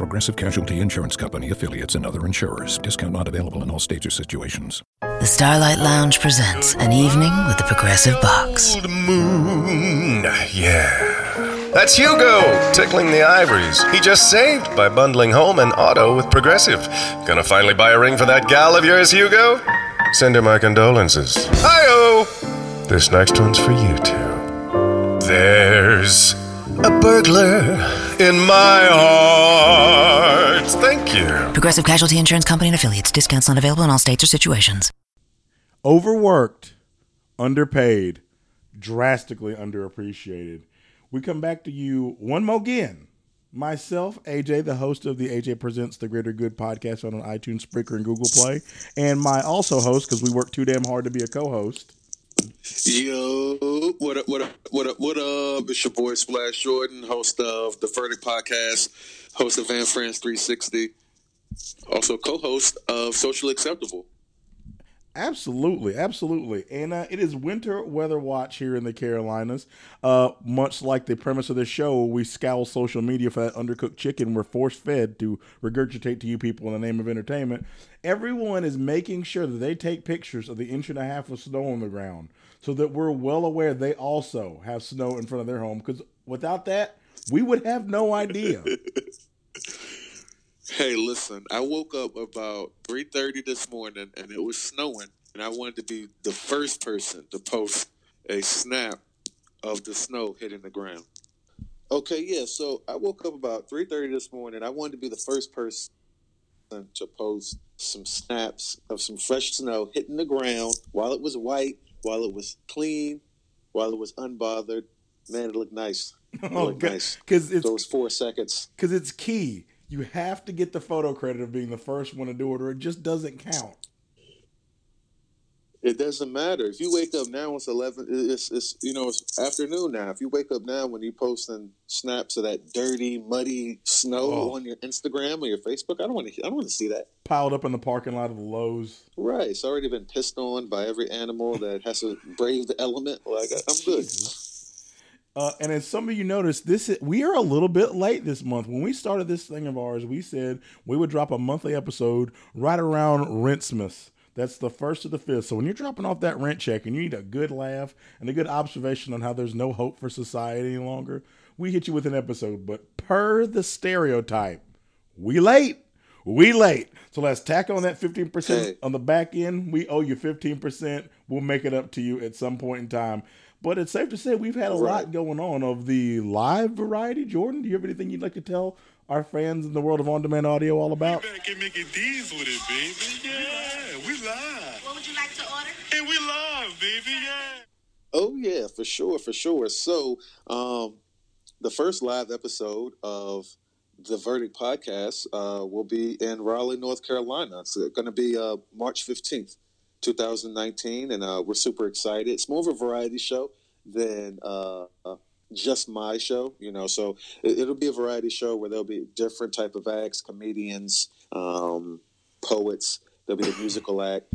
Progressive Casualty Insurance Company affiliates and other insurers. Discount not available in all states or situations. The Starlight Lounge presents an evening with the Progressive Box. The moon, yeah. That's Hugo tickling the ivories. He just saved by bundling home and auto with Progressive. Gonna finally buy a ring for that gal of yours, Hugo? Send her my condolences. Hi-oh! This next one's for you two. There's a burglar in my heart. Thank you. Progressive Casualty Insurance Company and affiliates. Discounts not available in all states or situations. overworked, underpaid, drastically underappreciated. We come back to you one more again. Myself, AJ, the host of the AJ Presents the Greater Good podcast on iTunes, Spreaker, and Google Play, and my also host because we work too damn hard to be a co-host. Yo, what up, what up, what up, what up? It's your boy Splash Jordan, host of the Verdict Podcast, host of Van France 360, also co-host of Socially Acceptable. Absolutely, absolutely. And uh, it is winter weather watch here in the Carolinas. Uh, much like the premise of this show, we scowl social media for that undercooked chicken we're force fed to regurgitate to you people in the name of entertainment. Everyone is making sure that they take pictures of the inch and a half of snow on the ground so that we're well aware they also have snow in front of their home. Because without that, we would have no idea. Hey, listen, I woke up about 3.30 this morning and it was snowing and I wanted to be the first person to post a snap of the snow hitting the ground. Okay, yeah, so I woke up about 3.30 this morning. I wanted to be the first person to post some snaps of some fresh snow hitting the ground while it was white, while it was clean, while it was unbothered. Man, it looked nice. It Oh, looked God, nice. 'cause it's- Those four seconds. Because it's key. You have to get the photo credit of being the first one to do it, or it just doesn't count. It doesn't matter if you wake up now. It's eleven. It's, it's you know it's afternoon now. If you wake up now when you posting snaps of that dirty, muddy snow Oh. on your Instagram or your Facebook, I don't want to. I don't want to see that. Piled up in the parking lot of the Lowe's. Right. It's already been pissed on by every animal that has to brave the element. Like I'm good. Uh, and as some of you noticed, this is, we are a little bit late this month. When we started this thing of ours, we said we would drop a monthly episode right around Rentsmas. That's the first of the fifth. So when you're dropping off that rent check and you need a good laugh and a good observation on how there's no hope for society any longer, we hit you with an episode. But per the stereotype, we late. We late. So let's tack on that 15% Hey. on the back end. We owe you 15%. We'll make it up to you at some point in time. But it's safe to say we've had a lot going on of the live variety. Jordan, do you have anything you'd like to tell our fans in the world of on demand audio all about? back and making D's with it, baby. Yeah, we live. What would you like to order? And we live, baby. Yeah. Oh yeah, for sure, for sure. So, um, the first live episode of the Verdict podcast uh, will be in Raleigh, North Carolina. It's going to be uh, March fifteenth, two thousand nineteen, and uh, we're super excited. It's more of a variety show than uh, uh, just my show, you know. So it, it'll be a variety show where there'll be different type of acts, comedians, um, poets. There'll be the musical act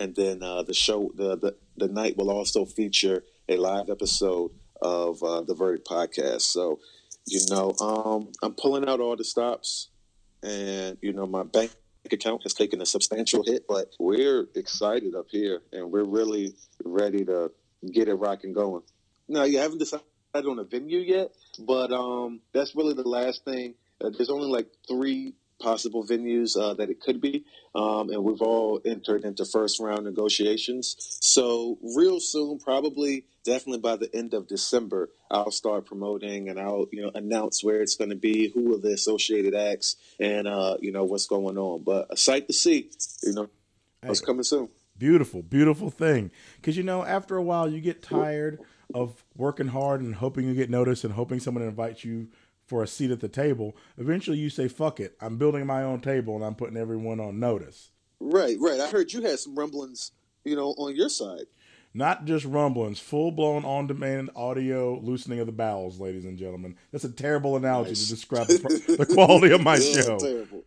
and then uh, the show the, the the night will also feature a live episode of uh, the verdict podcast so you know um, i'm pulling out all the stops and you know my bank account has taken a substantial hit but we're excited up here and we're really ready to get it rocking going. Now you haven't decided on a venue yet but um, that's really the last thing. Uh, there's only like three possible venues uh, that it could be um, and we've all entered into first round negotiations. So real soon, probably definitely by the end of December, I'll start promoting and I'll you know announce where it's going to be, who are the associated acts, and uh, you know what's going on. But a sight to see, you know, what's coming soon. Beautiful, beautiful thing. Because you know, after a while, you get tired of working hard and hoping you get noticed and hoping someone invites you for a seat at the table. Eventually, you say, "Fuck it, I'm building my own table and I'm putting everyone on notice." Right, right. I heard you had some rumblings, you know, on your side. Not just rumblings, full blown on demand audio loosening of the bowels, ladies and gentlemen. That's a terrible analogy Nice. to describe the, the quality of my Yeah, show. Terrible.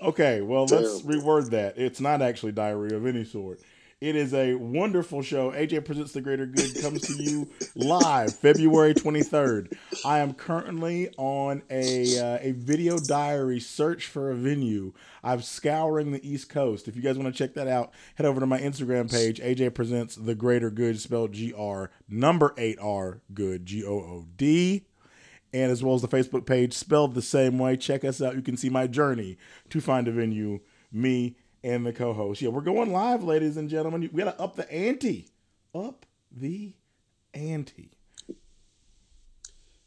Okay, well, let's reword that. It's not actually diarrhea of any sort. It is a wonderful show. AJ Presents the Greater Good comes to you live February 23rd. I am currently on a uh, a video diary search for a venue. I'm scouring the East Coast. If you guys want to check that out, head over to my Instagram page. AJ Presents the Greater Good, spelled G R number eight R Good G O O D and as well as the Facebook page spelled the same way. Check us out. You can see my journey to find a venue, me and the co-host. Yeah, we're going live, ladies and gentlemen. We got to up the ante. Up the ante.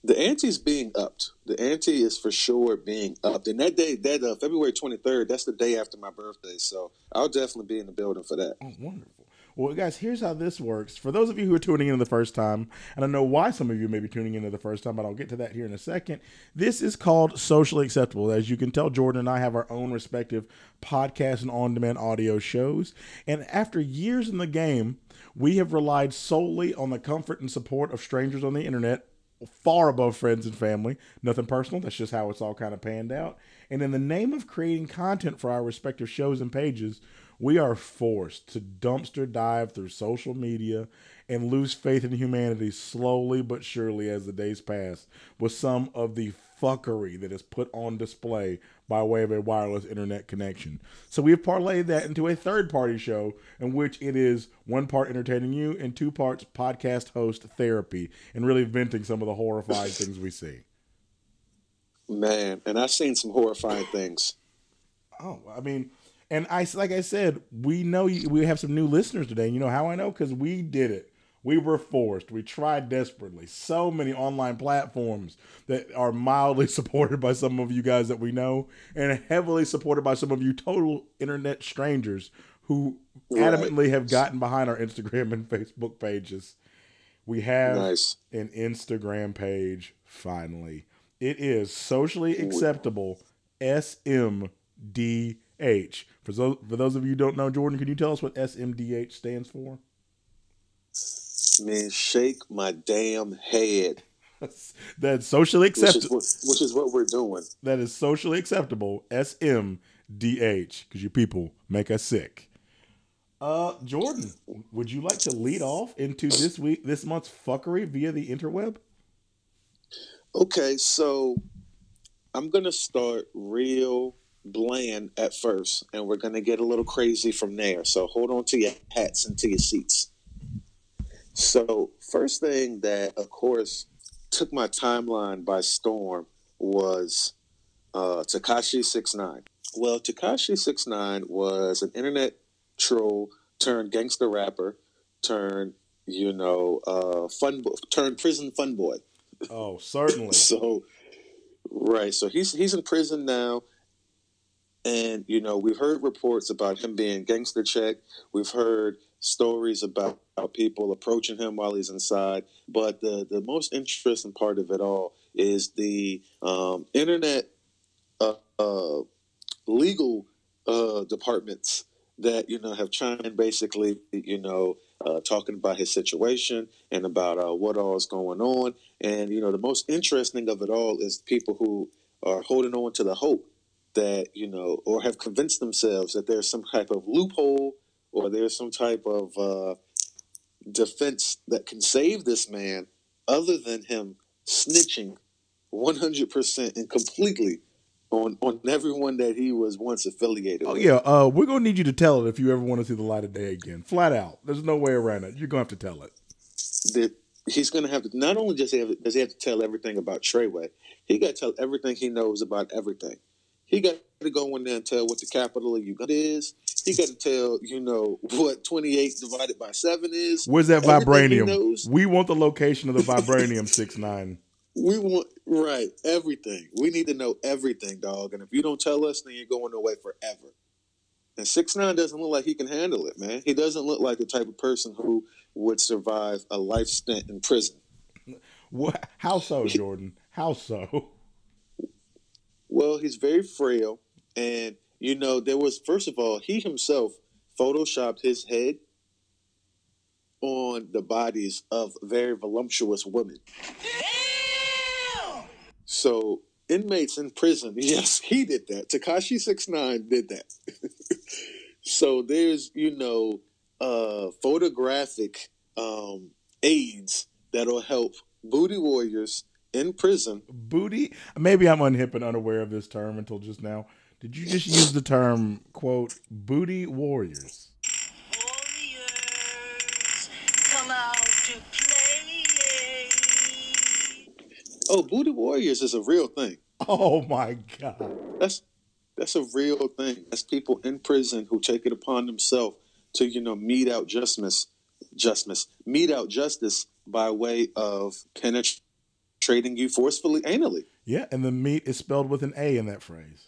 The ante's being upped. The ante is for sure being upped. And that day, that uh, February 23rd, that's the day after my birthday. So I'll definitely be in the building for that. Oh, wonderful. Well, guys, here's how this works. For those of you who are tuning in the first time, and I know why some of you may be tuning in the first time, but I'll get to that here in a second. This is called socially acceptable. As you can tell, Jordan and I have our own respective podcast and on demand audio shows. And after years in the game, we have relied solely on the comfort and support of strangers on the internet far above friends and family. Nothing personal. That's just how it's all kind of panned out. And in the name of creating content for our respective shows and pages, we are forced to dumpster dive through social media and lose faith in humanity slowly but surely as the days pass with some of the fuckery that is put on display by way of a wireless internet connection. So we have parlayed that into a third party show in which it is one part entertaining you and two parts podcast host therapy and really venting some of the horrifying things we see. Man, and I've seen some horrifying things. Oh, I mean, and I like I said, we know you, we have some new listeners today. You know how I know? Because we did it. We were forced. We tried desperately. So many online platforms that are mildly supported by some of you guys that we know, and heavily supported by some of you total internet strangers who adamantly have gotten behind our Instagram and Facebook pages. We have Nice. an Instagram page finally. It is socially acceptable SMDH. For those, for those of you who don't know, Jordan, can you tell us what SMDH stands for? Man, shake my damn head. That's socially acceptable. what, which is what we're doing. That is socially acceptable SMDH because you people make us sick. Uh, Jordan, would you like to lead off into this week, this month's fuckery via the interweb? Okay, so I'm going to start real bland at first, and we're going to get a little crazy from there. So hold on to your hats and to your seats. So, first thing that, of course, took my timeline by storm was uh, Tekashi Six Nine. Well, Tekashi Six Nine was an internet troll turned gangster rapper turned, you know, uh, fun bo- turned prison fun boy. Oh, certainly. So, right. So he's he's in prison now, and you know we've heard reports about him being gangster checked. We've heard stories about people approaching him while he's inside. But the the most interesting part of it all is the um, internet uh, uh, legal uh, departments that you know have chimed basically you know uh, talking about his situation and about uh, what all is going on and you know the most interesting of it all is people who are holding on to the hope that you know or have convinced themselves that there's some type of loophole or there's some type of uh, defense that can save this man other than him snitching 100% and completely on on everyone that he was once affiliated Oh with. yeah, uh, we're gonna need you to tell it if you ever want to see the light of day again. Flat out, there's no way around it. You're gonna have to tell it. that he's going to have to not only just have, does he have to tell everything about Treyway, he got to tell everything he knows about everything. He got to go in there and tell what the capital of Uganda is. He got to tell you know what twenty eight divided by seven is. Where's that vibranium? We want the location of the vibranium six nine. We want right everything. We need to know everything, dog. And if you don't tell us, then you're going away forever. And six nine doesn't look like he can handle it, man. He doesn't look like the type of person who would survive a life stint in prison. What? How so, Jordan? How so? Well, he's very frail, and you know there was first of all he himself photoshopped his head on the bodies of very voluptuous women. So inmates in prison, yes, he did that. Tekashi Six Nine did that. so there's you know uh, photographic um, aids that'll help booty warriors in prison. Booty. Maybe I'm unhip and unaware of this term until just now. Did you just use the term quote booty warriors? Warriors, come out to play. Oh, booty warriors is a real thing. Oh my god. That's that's a real thing. That's people in prison who take it upon themselves to you know mete out justice, justice, mete out justice by way of penetrating you forcefully anally. Yeah, and the meat is spelled with an A in that phrase.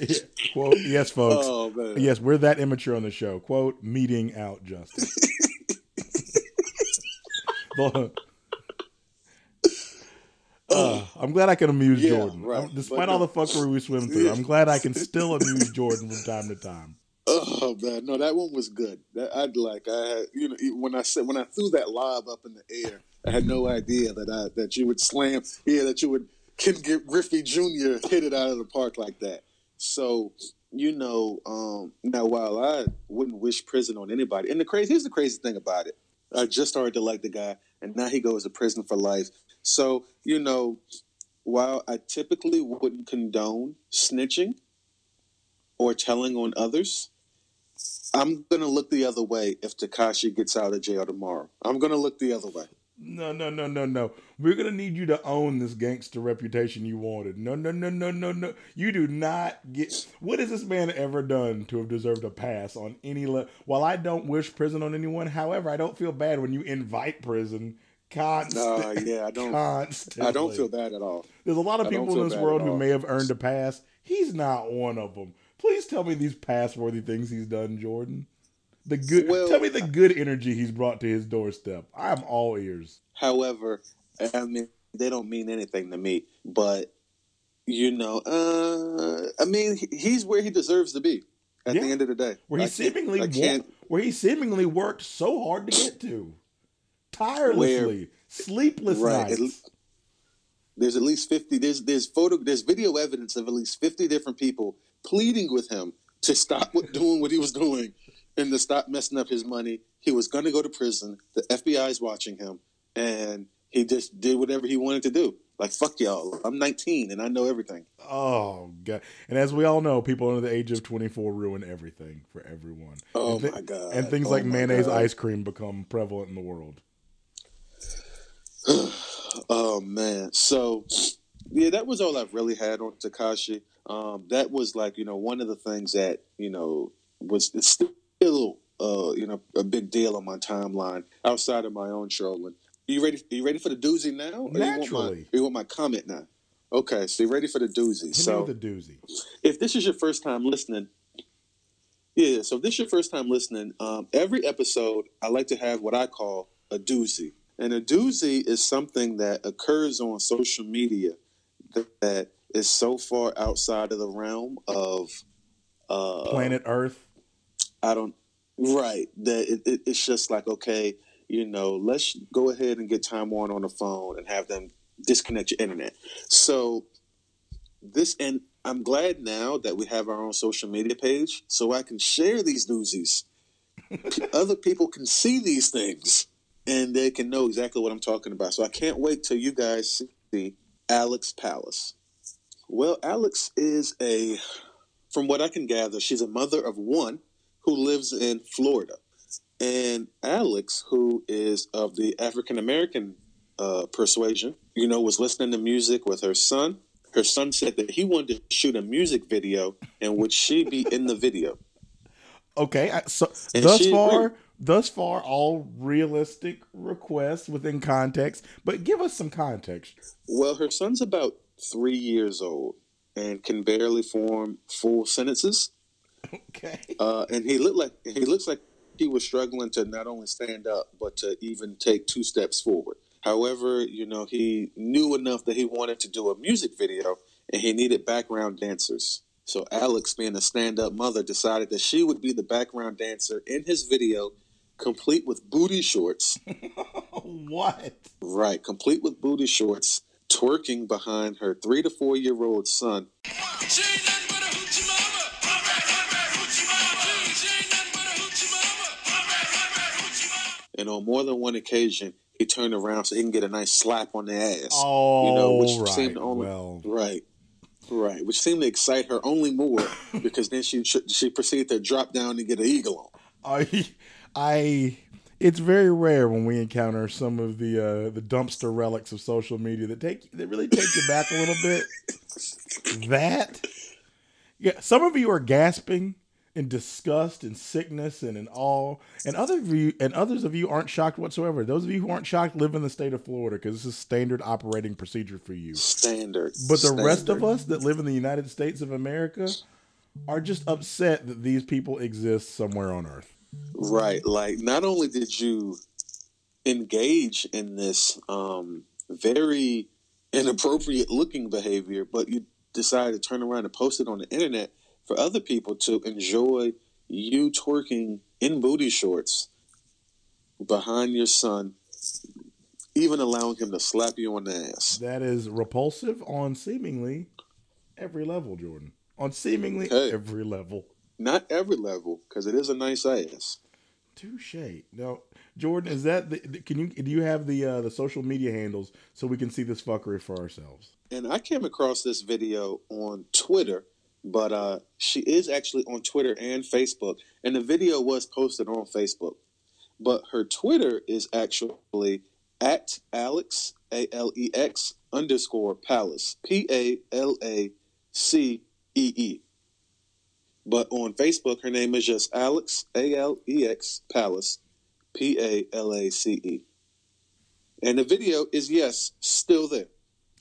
Yeah, Quote, yes, folks. Oh. Yes, we're that immature on the show. Quote, meeting out justice. Uh, I'm glad I can amuse Yeah, Jordan. right. Despite But all no- the fuckery we swim through, I'm glad I can still amuse Jordan from time to time. Oh man, no, that one was good. That I'd like. I you know, when I said when I threw that lob up in the air, I had no idea that I that you would slam. Yeah, that you would get Griffey Jr. hit it out of the park like that. So you know, um, now while I wouldn't wish prison on anybody, and the crazy here's the crazy thing about it. I just started to like the guy, and now he goes to prison for life. So you know, while I typically wouldn't condone snitching or telling on others, I'm gonna look the other way if Tekashi gets out of jail tomorrow. I'm gonna look the other way. No, no, no, no, no. We're gonna need you to own this gangster reputation you wanted. No, no, no, no, no, no. You do not get. What has this man ever done to have deserved a pass on any level? While I don't wish prison on anyone, however, I don't feel bad when you invite prison constantly. Uh, yeah, I don't. constantly. I don't feel bad at all. There's a lot of people in this world who may have earned a pass. He's not one of them. Please tell me these pass-worthy things he's done, Jordan. The good. Well- tell me the good energy he's brought to his doorstep. I'm all ears. However, I mean they don't mean anything to me. But you know, uh, I mean he's where he deserves to be at Yeah. the end of the day. Where he I seemingly can't. where he seemingly worked so hard to get to, tirelessly, sleepless Right. Nights. There's at least fifty. There's there's photo. There's video evidence of at least fifty different people pleading with him to stop doing what he was doing and to stop messing up his money. He was going to go to prison. The FBI is watching him, and he just did whatever he wanted to do. Like fuck y'all. I'm 19 and I know everything. Oh god! And as we all know, people under the age of 24 ruin everything for everyone. Oh and my God. And things Oh like mayonnaise God. ice cream become prevalent in the world. Oh man. So yeah, that was all I've really had on Tekashi. Um, that was like you know one of the things that you know was still uh, you know a big deal on my timeline outside of my own trolling. Are you ready? Are You ready for the doozy now? Or You want, my, Naturally. you want my comment now? Okay, so you ready for the doozy? Hit so a doozy. if this is your first time listening, yeah, so if this is your first time listening, um, every episode I like to have what I call a doozy. And a doozy is something that occurs on social media that, is so far outside of the realm of uh, Planet Earth. I don't right that it, it, it's just like okay, you know, let's go ahead and get Time Warner on the phone and have them disconnect your internet. So this and I'm glad now that we have our own social media page, so I can share these newsies. Other people can see these things and they can know exactly what I'm talking about. So I can't wait till you guys see Alex Palace. Well, Alex is a, from what I can gather, she's a mother of one who lives in Florida. And Alex, who is of the African American uh, persuasion, you know, was listening to music with her son. Her son said that he wanted to shoot a music video, and would she be in the video? Okay, so And thus far, agreed. Thus far, all realistic requests within context. But give us some context. Well, her son's about three years old and can barely form full sentences. Okay. Uh, and he looked like he looks like he was struggling to not only stand up but to even take two steps forward. However, you know, he knew enough that he wanted to do a music video and he needed background dancers. So Alex, being a stand-up mother, decided that she would be the background dancer in his video, complete with booty shorts. what? Right, complete with booty shorts, twerking behind her three to four year old son. She ain't nothing but a hoochie mama. All right, all right, hoochie mama. She ain't nothing but a hoochie mama. All right, all right, hoochie mama. And on more than one occasion, he turned around so he can get a nice slap on the ass. Oh, you know, which right. seemed only well, right, right, which seemed to excite her only more because then she she proceeded to drop down and get an eagle on. I, I, it's very rare when we encounter some of the uh, the dumpster relics of social media that take that really take you back a little bit. That, yeah, some of you are gasping in disgust and sickness and in awe, and other of you and others of you aren't shocked whatsoever. Those of you who aren't shocked live in the state of Florida because this is standard operating procedure for you. Standard. But the rest of us that live in the United States of America are just upset that these people exist somewhere on Earth. Right. Like, not only did you engage in this um, very inappropriate looking behavior, but you decided to turn around and post it on the internet for other people to enjoy you twerking in booty shorts behind your son, even allowing him to slap you on the ass. That is repulsive on seemingly every level, Jordan. On seemingly Hey. every level. Not every level, because it is a nice ass. Touche. Now, Jordan, is that the, can you do you have the uh, the social media handles so we can see this fuckery for ourselves? and I came across this video on Twitter, but uh, she is actually on Twitter and Facebook, and the video was posted on Facebook. But her Twitter is actually at Alex A L E X underscore Palace P A L A C E E. But on Facebook, her name is just Alex A L E X Palace P A L A C E. And the video is yes, still there.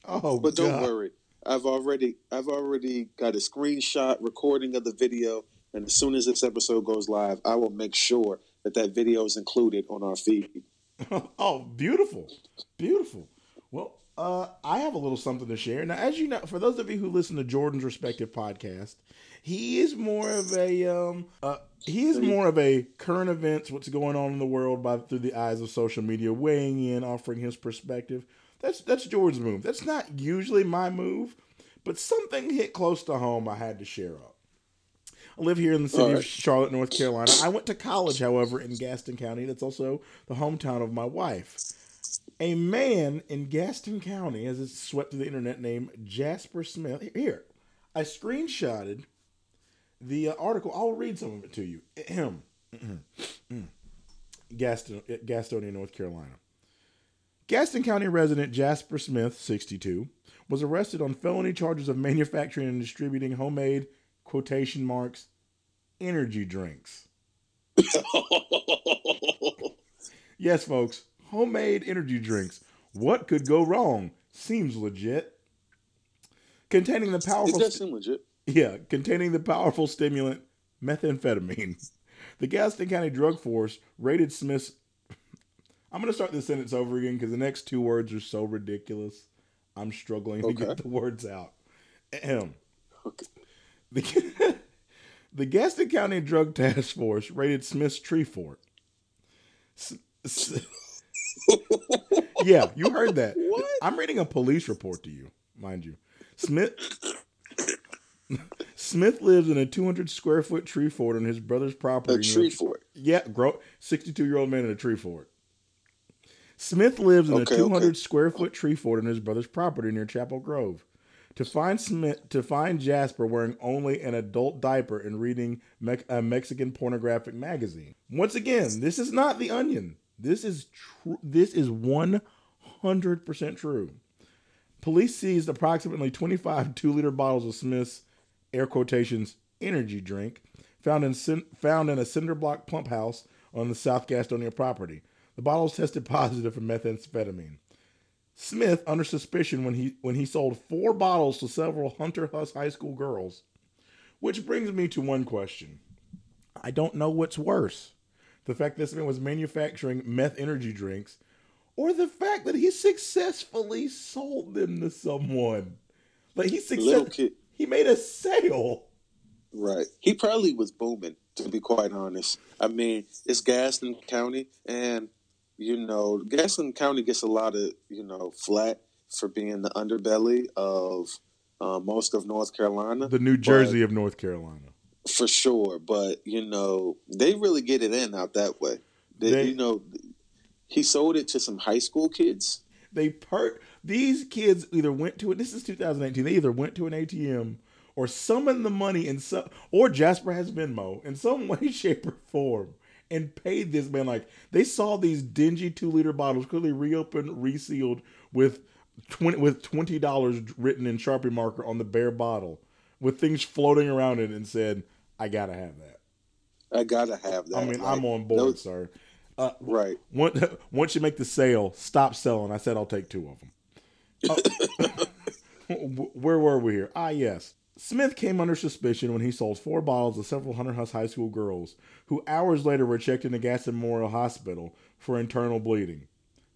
Oh, But don't God. worry. I've already I've already got a screenshot recording of the video, and as soon as this episode goes live, I will make sure that that video is included on our feed. oh, beautiful, beautiful. Well, uh, I have a little something to share. Now, as you know, for those of you who listen to Jordan's respective podcast, he is more of a um, uh, he is more of a current events, what's going on in the world by through the eyes of social media, weighing in, offering his perspective. That's that's George's move. That's not usually my move, but something hit close to home. I had to share up. I live here in the city All of. Charlotte, North Carolina. I went to college, however, in Gaston County. That's also the hometown of my wife. A man in Gaston County, as it's swept to the internet, named Jasper Smith. Here, I screenshotted the uh, article. I'll read some of it to you. Him, Gaston, Gastonia, North Carolina. Gaston County resident Jasper Smith, 62, was arrested on felony charges of manufacturing and distributing homemade quotation marks energy drinks. Yes, folks, homemade energy drinks. What could go wrong? Seems legit. Containing the powerful. It does seem legit. Yeah, containing the powerful stimulant methamphetamine. The Gaston County Drug Force raided Smith's. I'm going to start this sentence over again because the next two words are so ridiculous. I'm struggling to get the words out. Ahem. The, the Gaston County Drug Task Force raided Smith's tree fort. S- s- yeah, you heard that. What? I'm reading a police report to you, mind you. Smith Smith lives in a 200 square foot tree fort on his brother's property. A tree fort. Yeah, grow 62 year old man in a tree fort. Smith lives in Okay, a 200 okay. square foot tree fort on his brother's property near Chapel Grove. To find Smith, to find Jasper wearing only an adult diaper and reading me- a Mexican pornographic magazine. Once again, this is not the Onion. This is tr- this is 100% true. Police seized approximately 25 two liter bottles of Smith's air quotations energy drink found in found in a cinder block pump house on the South Gastonia property. The bottles tested positive for methamphetamine. Smith under suspicion when he when he sold four bottles to several Hunter Huss high school girls. Which brings me to one question. I don't know what's worse. The fact this man was manufacturing meth energy drinks or the fact that he successfully sold them to someone. Like he kid. He made a sale. Right. He probably was booming, to be quite honest. I mean, it's Gaston County, and, you know, Gaston County gets a lot of, you know, flat for being the underbelly of uh, most of North Carolina. The New Jersey of North Carolina. For sure. But, you know, they really get it in out that way. They, They- you know, he sold it to some high school kids. They per these kids either went to it. This is 2018. They either went to an ATM or summoned the money in some, or Jasper has Venmo in some way, shape, or form, and paid this man. Like they saw these dingy two liter bottles, clearly reopened, resealed with twenty with twenty dollars written in Sharpie marker on the bare bottle, with things floating around it, and said, "I gotta have that." I gotta have that. I mean, Like, I'm on board, no- sir. Uh, right. Once, once you make the sale, stop selling. I said I'll take two of them. Where were we here? Ah, yes. Smith came under suspicion when he sold four bottles to several Hunter Huss high school girls, who hours later were checked into Gaston Memorial Hospital for internal bleeding.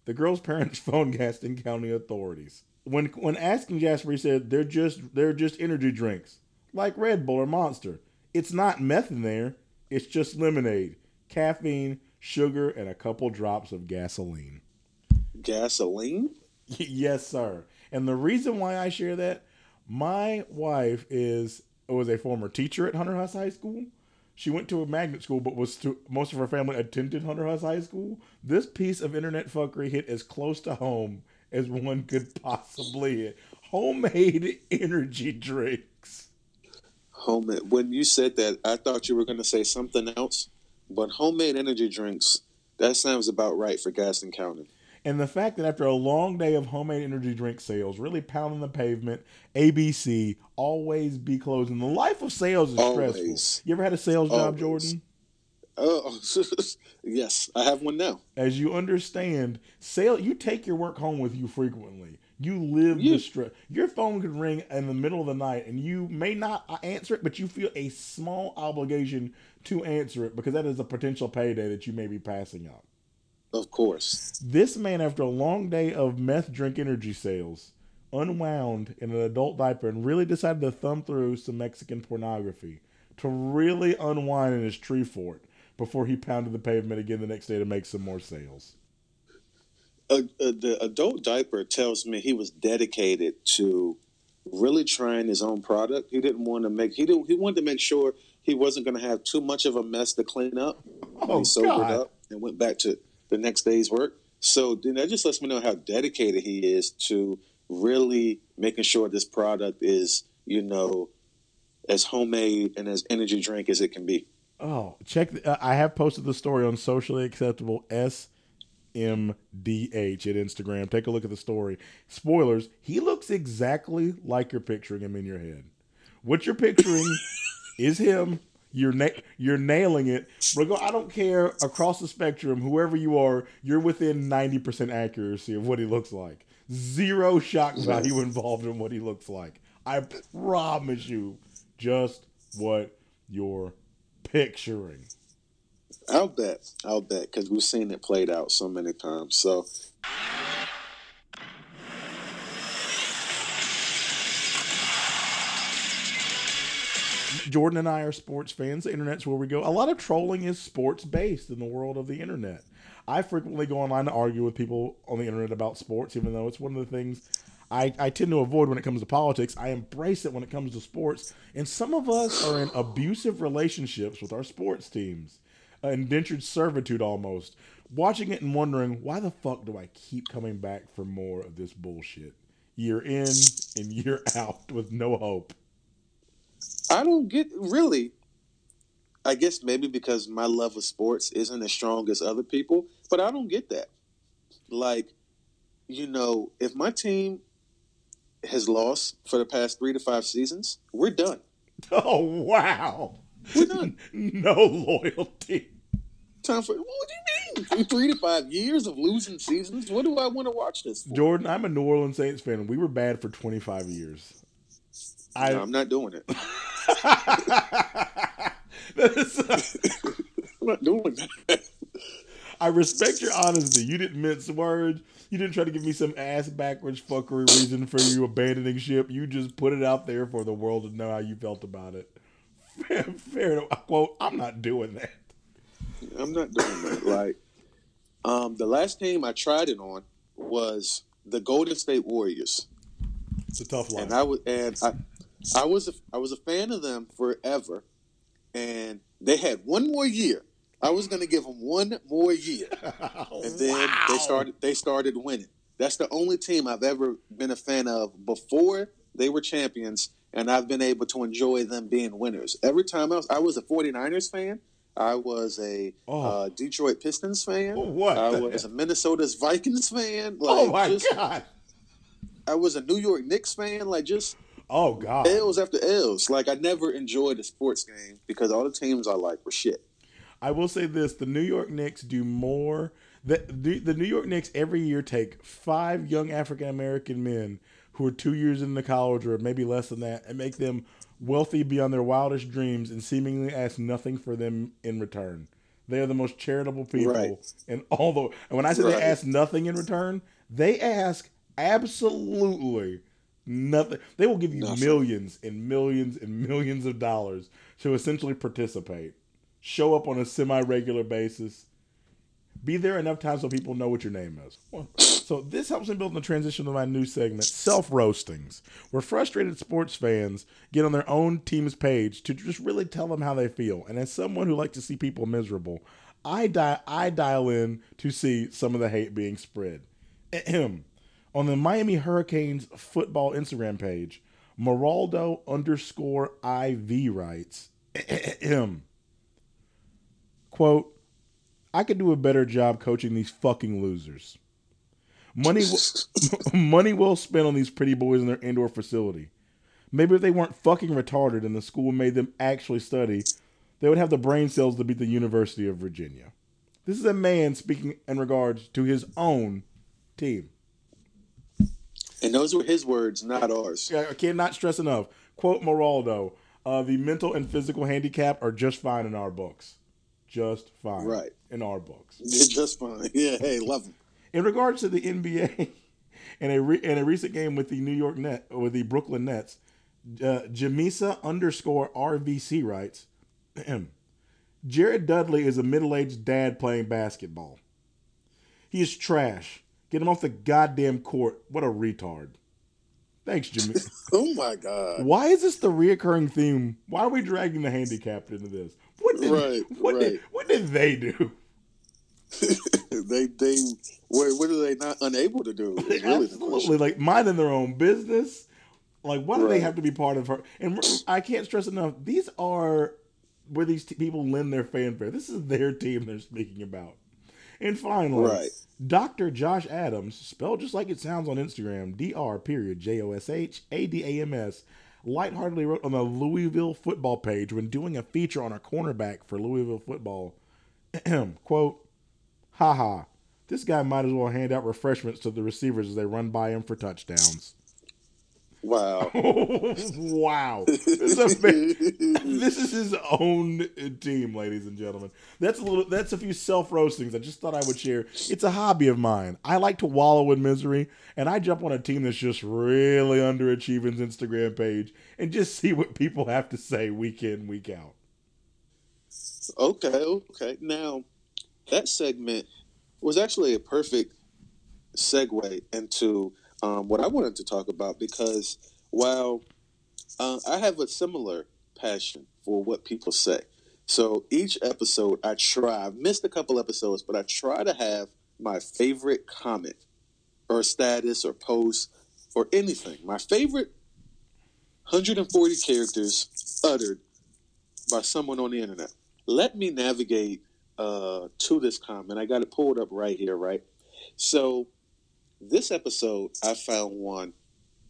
The girls' parents phoned Gaston County authorities. When when asking Jasper, he said they're just they're just energy drinks, like Red Bull or Monster. It's not meth in there. It's just lemonade, caffeine, sugar, and a couple drops of gasoline. Gasoline? yes, sir. And the reason why I share that, my wife is was a former teacher at Hunter Huss High School. She went to a magnet school, but was to, most of her family attended Hunter Huss High School. This piece of internet fuckery hit as close to home as one could possibly hit. Homemade energy drinks. Homemade. When you said that, I thought you were going to say something else. But homemade energy drinks, that sounds about right for Gaston County. And the fact that after a long day of homemade energy drink sales, really pounding the pavement, ABC, always be closing. The life of sales is Always. stressful. You ever had a sales job, Jordan? Oh, yes, I have one now. As you understand, sale you take your work home with you frequently. You live the stress. Your phone could ring in the middle of the night, and you may not uh, answer it, but you feel a small obligation to answer it because that is a potential payday that you may be passing up. Of course. This man, after a long day of meth drink energy sales, unwound in an adult diaper and really decided to thumb through some Mexican pornography to really unwind in his tree fort before he pounded the pavement again the next day to make some more sales. Uh, uh, the adult diaper tells me he was dedicated to really trying his own product. He didn't want to make he didn't he wanted to make sure he wasn't going to have too much of a mess to clean up. Oh, he sobered God. up and went back to the next day's work. So then that just lets me know how dedicated he is to really making sure this product is, you know, as homemade and as energy drink as it can be. Oh, check! The, uh, I have posted the story on socially acceptable SMDH at Instagram. Take a look at the story. Spoilers: He looks exactly like you're picturing him in your head. What you're picturing is him. You're na- you're nailing it. Rego- I don't care across the spectrum, whoever you are, you're within ninety percent accuracy of what he looks like. Zero shock value involved in what he looks like. I promise you, just what you're picturing. I'll bet. I'll bet because we've seen it played out so many times. So Jordan and I are sports fans. The internet's where we go. A lot of trolling is sports based in the world of the internet. I frequently go online to argue with people on the internet about sports, even though it's one of the things I, I tend to avoid when it comes to politics. I embrace it when it comes to sports. And some of us are in abusive relationships with our sports teams, uh, indentured servitude almost. Watching it and wondering, why the fuck do I keep coming back for more of this bullshit? Year in and year out with no hope. I don't get really. I guess maybe because my love of sports isn't as strong as other people, but I don't get that. Like, you know, if my team has lost for the past three to five seasons, we're done. Oh wow! We're done. no loyalty. Time for what do you mean? Three to five years of losing seasons? What do I want to watch this for? Jordan, I'm a New Orleans Saints fan. We were bad for 25 years. I I'm not doing it. I'm not doing that. I respect your honesty. You didn't mince words. You didn't try to give me some ass backwards fuckery reason for you abandoning ship. You just put it out there for the world to know how you felt about it. Fair, fair quote. I'm not doing that. I'm not doing that. Like, um, the last team I tried it on was the Golden State Warriors, It's a tough life. and I was and I, I was a, I was a fan of them forever, and they had one more year. I was going to give them one more year, and then they started they started winning. That's the only team I've ever been a fan of before they were champions, and I've been able to enjoy them being winners. Every time else, I was a 49ers fan. I was a Oh. uh, Detroit Pistons fan. Oh, what I was a Minnesota's Vikings fan. Like, oh my just, god. I was a New York Knicks fan. Like, just Oh god. L's after L's. Like, I never enjoyed a sports game because all the teams I like were shit. I will say this: the New York Knicks do more. The, the the New York Knicks every year take five young African American men who are two years into college or maybe less than that, and make them wealthy beyond their wildest dreams, and seemingly ask nothing for them in return. They are the most charitable people Right. in all the. And when I say Right. they ask nothing in return, they ask absolutely nothing. They will give you Nothing. millions and millions and millions of dollars to essentially participate show up on a semi-regular basis be there enough times so people know what your name is so this helps me build in the transition to my new segment self-roastings where frustrated sports fans get on their own team's page to just really tell them how they feel and as someone who likes to see people miserable i di- i dial in to see some of the hate being spread Ahem. On the miami hurricanes football instagram page Moraldo underscore IV writes, quote, I could do a better job coaching these fucking losers. Money, w- money well spent on these pretty boys in their indoor facility. Maybe if they weren't fucking retarded and the school made them actually study, they would have the brain cells to beat the University of Virginia. This is a man speaking in regards to his own team. And those were his words, not ours. I cannot stress enough. Quote Moraldo, uh, the mental and physical handicap are just fine in our books. Just fine. Right. In our books. Just fine. Yeah, hey, love him. In regards to the NBA, in a re- in a recent game with the New York Net with the Brooklyn Nets, uh, Jamisa underscore RVC writes, Jared Dudley is a middle aged dad playing basketball. He is trash. Get him off the goddamn court. What a retard. Thanks, Jimmy. Oh my God. Why is this the reoccurring theme? Why are we dragging the handicapped into this? What did, Right, what did what did they do? they they what, what are they not unable to do? Really Absolutely, like minding their own business. Like, why do they have to be part of her? And I can't stress enough. These are where these t- people lend their fanfare. This is their team they're speaking about. And finally, Right. Dr. Josh Adams, spelled just like it sounds on Instagram, Dr. period J O S H A D A M S, lightheartedly wrote on the Louisville football page when doing a feature on a cornerback for Louisville football. Quote, haha, this guy might as well hand out refreshments to the receivers as they run by him for touchdowns. Wow. wow. This is, this is his own team, ladies and gentlemen. That's a little that's a few self-roastings I just thought I would share. It's a hobby of mine. I like to wallow in misery, and I jump on a team that's just really underachieving's Instagram page and just see what people have to say week in, week out. Okay, okay. Now, that segment was actually a perfect segue into um, what I wanted to talk about because while uh, I have a similar passion for what people say, so each episode I try, I've missed a couple episodes, but I try to have my favorite comment or status or post or anything. My favorite 140 characters uttered by someone on the internet. Let me navigate uh, to this comment. I got it pulled up right here, right? So, this episode, I found one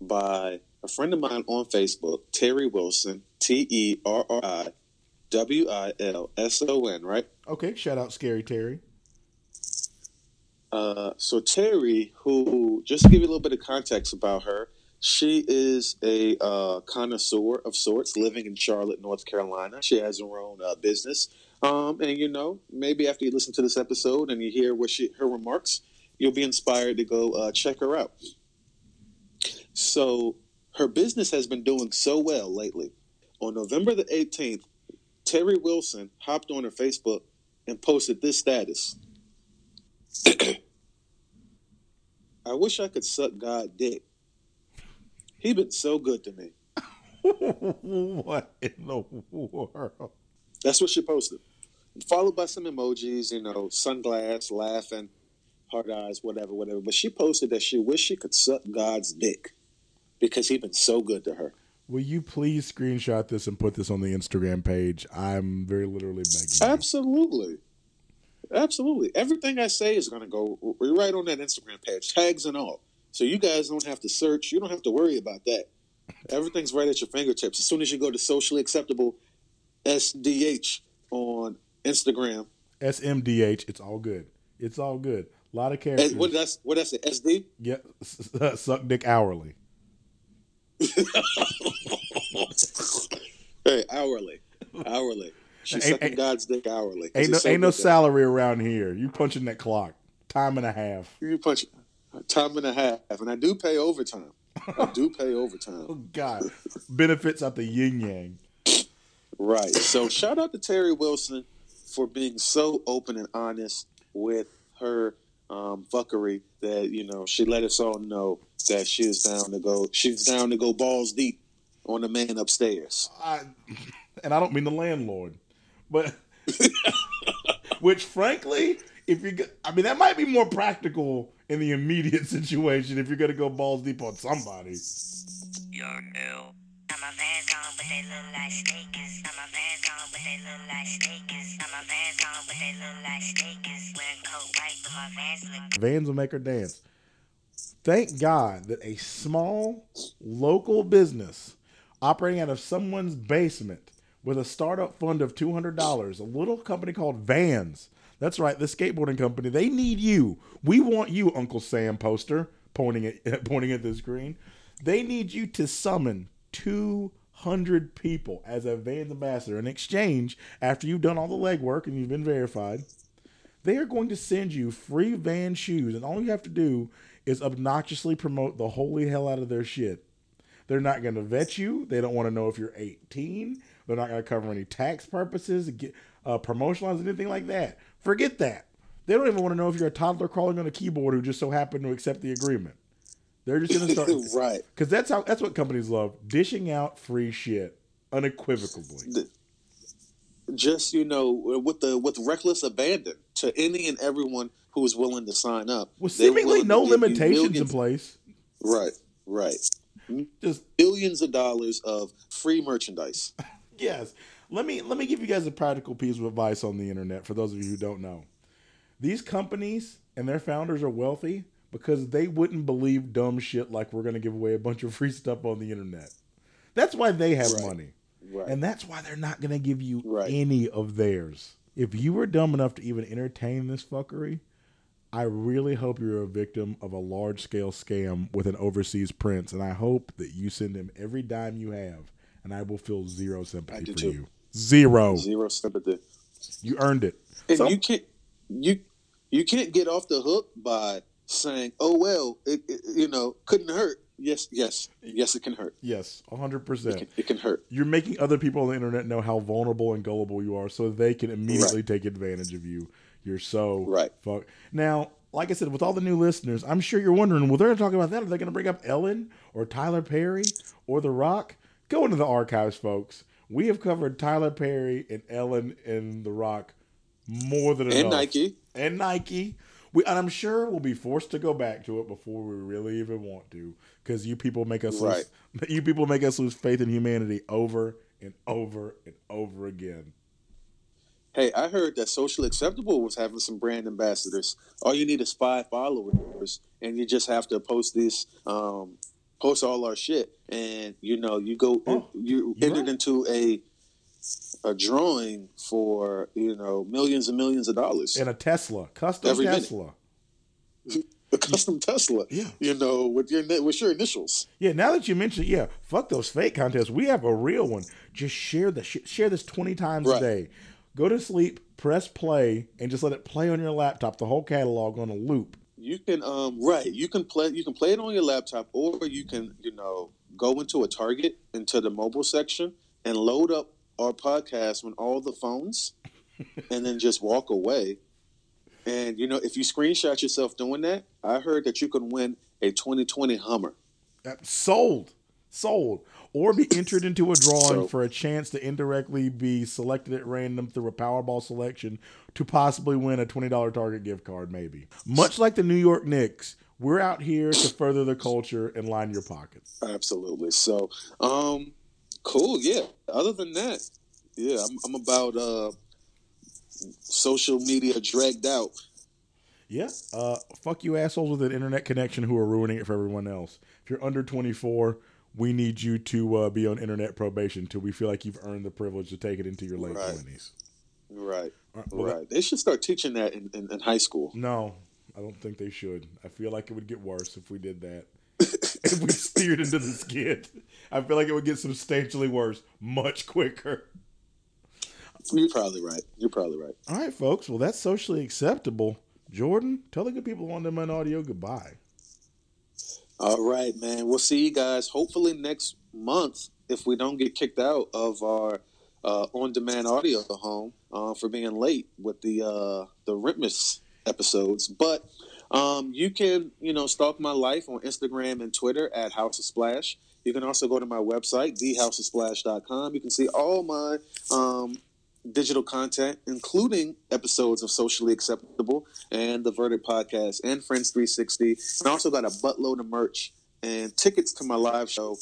by a friend of mine on Facebook, Terry Wilson, T E R R I W I L S O N, right? Okay, shout out Scary Terry. Uh, so Terry, who just to give you a little bit of context about her, she is a uh, connoisseur of sorts, living in Charlotte, North Carolina. She has her own uh, business. Um, and you know, maybe after you listen to this episode and you hear what she her remarks, you'll be inspired to go uh, check her out. So her business has been doing so well lately. On November the 18th, Terry Wilson hopped on her Facebook and posted this status. I wish I could suck God dick. He been so good to me. what in the world? That's what she posted. Followed by some emojis, you know, sunglass, laughing, hard eyes, whatever, whatever. But she posted that she wished she could suck God's dick because he been so good to her. Will you please screenshot this and put this on the Instagram page? I'm very literally begging. you. Absolutely. Absolutely. Everything I say is going to go right on that Instagram page, tags and all. So you guys don't have to search. You don't have to worry about that. Everything's right at your fingertips. As soon as you go to socially acceptable SDH on Instagram, SMDH. It's all good. It's all good. A lot of characters. what did I, what did I say? SD? Yeah, suck dick hourly. Hey, hourly. Hourly. She's Ain't- sucking God's dick hourly. Ain't no ain't no salary around here. You punching that clock. Time and a half. You punch time and a half, and I do pay overtime. I do pay overtime. Oh. God. Benefits out the yin yang. Right. So shout out to Terry Wilson for being so open and honest with her fuckery that you know she let us all know that she is down to go. She's down to go balls deep on the man upstairs. I, and I don't mean the landlord, but which, frankly, if you, I mean, that might be more practical in the immediate situation if you're gonna go balls deep on somebody. You're new. Got my vans on, but they look like sneakers. Got my vans on, but they look like sneakers. Got my vans on, but they look like sneakers. Wearing coat white, but my vans look Vans will make her dance. Thank God that a small local business operating out of someone's basement with a startup fund of $200, a little company called Vans. That's right, the skateboarding company. They need you. We want you, Uncle Sam poster, pointing at pointing at the screen. They need you to summon 200 people as a Vans ambassador in exchange after you've done all the legwork and you've been verified they are going to send you free van shoes, and all you have to do is obnoxiously promote the holy hell out of their shit. They're not going to vet you. They don't want to know if you're 18. They're not going to cover any tax purposes, get uh, promotional lines, anything like that. Forget that. They don't even want to know if you're a toddler crawling on a keyboard who just so happened to accept the agreement. They're just going to start right. because that's how that's what companies love dishing out free shit unequivocally. Just you know, with the with reckless abandon to any and everyone who is willing to sign up. With seemingly no limitations in place. Right. Right. Hmm? Just Billions of dollars of free merchandise. Yes. Let me let me give you guys a practical piece of advice on the internet for those of you who don't know. These companies and their founders are wealthy because they wouldn't believe dumb shit like we're going to give away a bunch of free stuff on the internet. That's why they have Right. money. Right. And that's why they're not going to give you Right. any of theirs. If you were dumb enough to even entertain this fuckery, I really hope you're a victim of a large scale scam with an overseas prince. And I hope that you send him every dime you have, and I will feel zero sympathy for too. you. Zero. Zero sympathy. You earned it. And So- you can't you you can't get off the hook by saying, "Oh well, it, it you know couldn't hurt." Yes, yes, yes, it can hurt. yes, 100%. It can, it can hurt. You're making other people on the internet know how vulnerable and gullible you are so they can immediately take advantage of you. You're so Right. fuck. Now, like I said, with all the new listeners, I'm sure you're wondering, well, they're going to talk about that. Are they going to bring up Ellen or Tyler Perry or The Rock? Go into the archives, folks. We have covered Tyler Perry and Ellen and The Rock more than And enough. And Nike. And Nike. We, and I'm sure we'll be forced to go back to it before we really even want to, because you people make us Right. lose, you people make us lose faith in humanity over and over and over again. Hey, I heard that Social Acceptable was having some brand ambassadors. All you need is five followers, and you just have to post this, um, post all our shit, and you know you go, Oh, you entered right. into a a drawing for you know millions and millions of dollars. And a Tesla, custom Every. Tesla. a custom Tesla. Yeah. You know, with your with your initials. Yeah, now that you mentioned, yeah, fuck those fake contests. We have a real one. Just share the share this twenty times a day. Go to sleep, press play, and just let it play on your laptop, the whole catalog on a loop. You can um right. You can play. You can play it on your laptop, or you can you know go into a Target into the mobile section and load up our podcast on all the phones, and then just walk away. And you know, if you screenshot yourself doing that, I heard that you can win a 2020 Hummer. Sold. Sold. Or be entered into a drawing So- for a chance to indirectly be selected at random through a Powerball selection to possibly win a $20 Target gift card, maybe. Much like the New York Knicks, we're out here to further the culture and line your pockets. Absolutely. So, um, cool. Yeah. Other than that, yeah, I'm, I'm about uh, social media dragged out. Yeah. Uh, fuck you assholes with an internet connection who are ruining it for everyone else. If you're under 24, we need you to uh, be on internet probation until we feel like you've earned the privilege to take it into your late Right. 20s. Right. All right, well, right. They should start teaching that in, in, in high school. No, I don't think they should. I feel like it would get worse if we did that. if we steered into the skid, I feel like it would get substantially worse much quicker. You're probably right. You're probably right. All right, folks. Well, that's socially acceptable. Jordan, tell the good people on Demand Audio goodbye. All right, man. We'll see you guys hopefully next month if we don't get kicked out of our uh, on-demand audio home uh, for being late with the uh, the Rentmas episodes. But um, you can you know stalk my life on Instagram and Twitter at House of Splash. You can also go to my website thehouseofsplash.com. You can see all my um, digital content, including episodes of Socially Acceptable and the Verdict Podcast and Friends 360. And I also got a buttload of merch and tickets to my live show,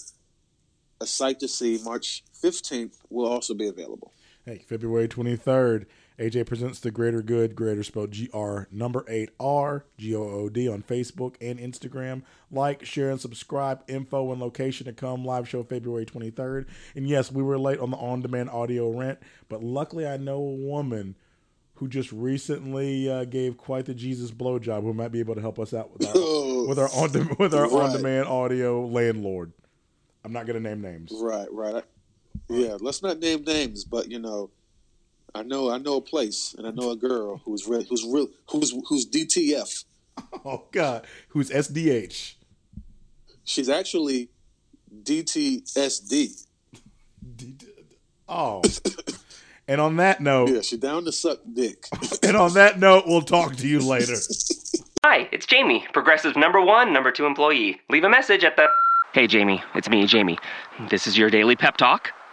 A Sight to See, March 15th, will also be available. Hey, February 23rd, AJ presents The Greater Good, greater spelled G R number 8 R G O O D on Facebook and Instagram. Like, share, and subscribe. Info and location to come. Live show February 23rd. And yes, we were late on the on demand audio rent, but luckily I know a woman who just recently uh, gave quite the Jesus blowjob who might be able to help us out with our, with our on with our Right. on demand audio landlord. I'm not going to name names. Right, right. Yeah, let's not name names, but you know, I know I know a place and I know a girl who's re- who's real who's who's DTF. Oh God, who's SDH? She's actually DTSD. Oh. and on that note, Yeah, she's down to suck dick. and on that note, we'll talk to you later. Hi, it's Jamie, Progressive number one, number two employee. Leave a message at the. Hey, Jamie, it's me, Jamie. This is your daily pep talk.